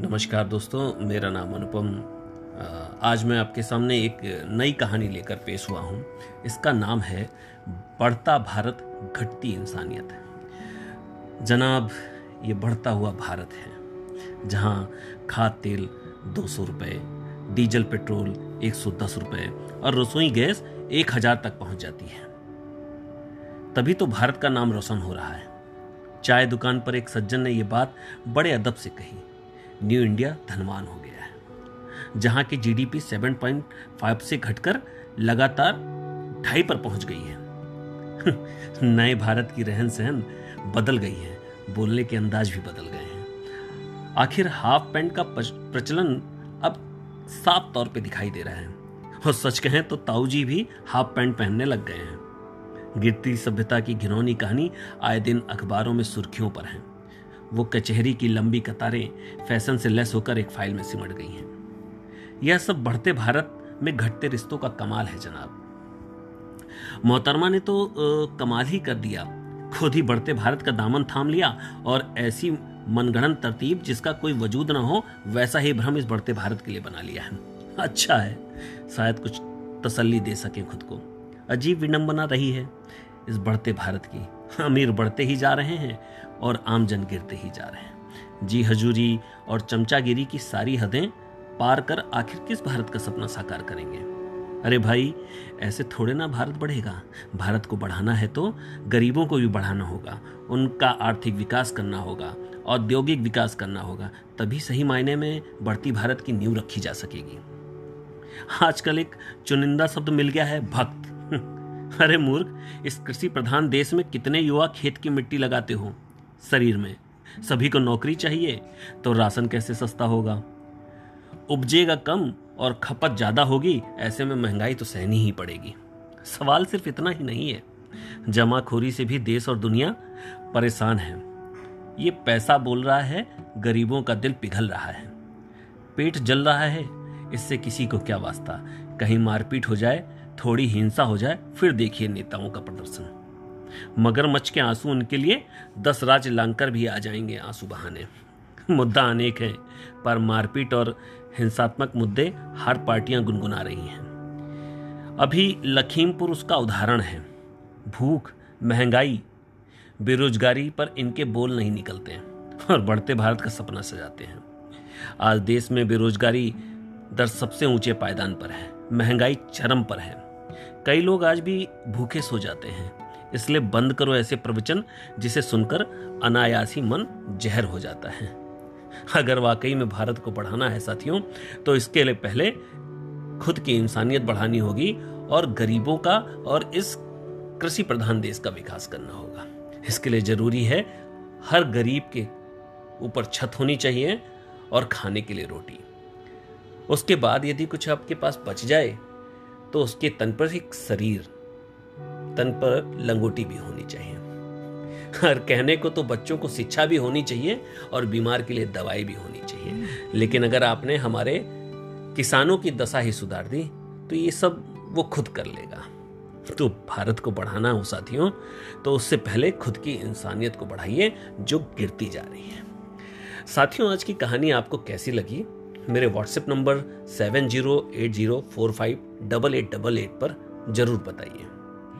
नमस्कार दोस्तों, मेरा नाम अनुपम। आज मैं आपके सामने एक नई कहानी लेकर पेश हुआ हूँ। इसका नाम है, बढ़ता भारत, घटती इंसानियत। जनाब, ये बढ़ता हुआ भारत है, जहाँ खाद तेल दो सौ रुपये डीजल पेट्रोल एक सौ दस रुपये और रसोई गैस एक हज़ार तक पहुँच जाती है। तभी तो भारत का नाम रोशन हो रहा है। चाय दुकान पर एक सज्जन ने यह बात बड़े अदब से कही। न्यू इंडिया धनवान हो गया है, जहाँ की जीडीपी 7.5 से घटकर लगातार ढाई पर पहुँच गई है। नए भारत की रहन सहन बदल गई है, बोलने के अंदाज भी बदल गए हैं। आखिर हाफ़ पैंट का प्रचलन अब साफ़ तौर पे दिखाई दे रहा है, और सच कहें तो ताऊ जी भी हाफ़ पैंट पहनने लग गए हैं। गिरती सभ्यता की घिनौनी कहानी आए दिन अखबारों में सुर्खियों पर है। वो कचहरी की लंबी कतारें फ़ैशन से लेस होकर एक फ़ाइल में सिमट गई हैं। यह सब बढ़ते भारत में घटते रिश्तों का कमाल है जनाब। मोहतरमा ने तो कमाल ही कर दिया। खुद ही बढ़ते भारत का दामन थाम लिया और ऐसी मनगणन तरतीब जिसका कोई वजूद ना हो, वैसा ही भ्रम इस बढ़ते भारत के लिए बना लिया है। अच्छा है, शायद कुछ तसल्ली दे सके खुद को। अजीब विडंबना रही है इस बढ़ते भारत की। अमीर बढ़ते ही जा रहे हैं और आमजन गिरते ही जा रहे हैं। जी हजूरी और चमचागिरी की सारी हदें पार कर आखिर किस भारत का सपना साकार करेंगे? अरे भाई, ऐसे थोड़े ना भारत बढ़ेगा। भारत को बढ़ाना है तो गरीबों को भी बढ़ाना होगा। उनका आर्थिक विकास करना होगा, औद्योगिक विकास करना होगा। तभी सही मायने में बढ़ती भारत की नींव रखी जा सकेगी। आजकल एक चुनिंदा शब्द मिल गया है, भक्त। अरे मूर्ख, इस कृषि प्रधान देश में कितने युवा खेत की मिट्टी लगाते हो? शरीर में। सभी को नौकरी चाहिए तो राशन कैसे सस्ता होगा? उपजेगा कम और खपत ज़्यादा होगी, ऐसे में महँगाई तो सहनी ही पड़ेगी। सवाल सिर्फ़ इतना ही नहीं है। जमाखोरी से भी देश और दुनिया परेशान है। ये पैसा बोल रहा है, गरीबों का दिल पिघल रहा है। पेट जल रहा है, इससे किसी को क्या वास्ता? कहीं मारपीट हो जाए, थोड़ी हिंसा हो जाए, फिर देखिए नेताओं का प्रदर्शन। मगरमच्छ के आँसू उनके लिए दस राज लांकर भी आ जाएँगे आँसू बहाने। मुद्दा अनेक है, पर मारपीट और हिंसात्मक मुद्दे हर पार्टियाँ गुनगुना रही हैं। अभी लखीमपुर उसका उदाहरण है। भूख, महँगाई, बेरोजगारी पर इनके बोल नहीं निकलते हैं और बढ़ते भारत का सपना सजाते हैं। आज देश में बेरोजगारी दर सबसे ऊँचे पायदान पर है, महँगाई चरम पर है। कई लोग आज भी भूखे सो जाते हैं। इसलिए बंद करो ऐसे प्रवचन जिसे सुनकर अनायासी मन जहर हो जाता है। अगर वाकई में भारत को बढ़ाना है साथियों तो इसके लिए पहले खुद की इंसानियत बढ़ानी होगी और गरीबों का और इस कृषि प्रधान देश का विकास करना होगा। इसके लिए ज़रूरी है हर गरीब के ऊपर छत होनी चाहिए और खाने के लिए रोटी। उसके बाद यदि कुछ आपके पास बच जाए तो उसके तन पर एक शरीर तन पर लंगोटी भी होनी चाहिए। और कहने को तो बच्चों को शिक्षा भी होनी चाहिए और बीमार के लिए दवाई भी होनी चाहिए। लेकिन अगर आपने हमारे किसानों की दशा ही सुधार दी तो ये सब वो खुद कर लेगा। तो भारत को बढ़ाना हो साथियों तो उससे पहले खुद की इंसानियत को बढ़ाइए जो गिरती जा रही है। साथियों, आज की कहानी आपको कैसी लगी? मेरे WhatsApp number seven zero eight zero four five double eight double eight पर ज़रूर बताइए।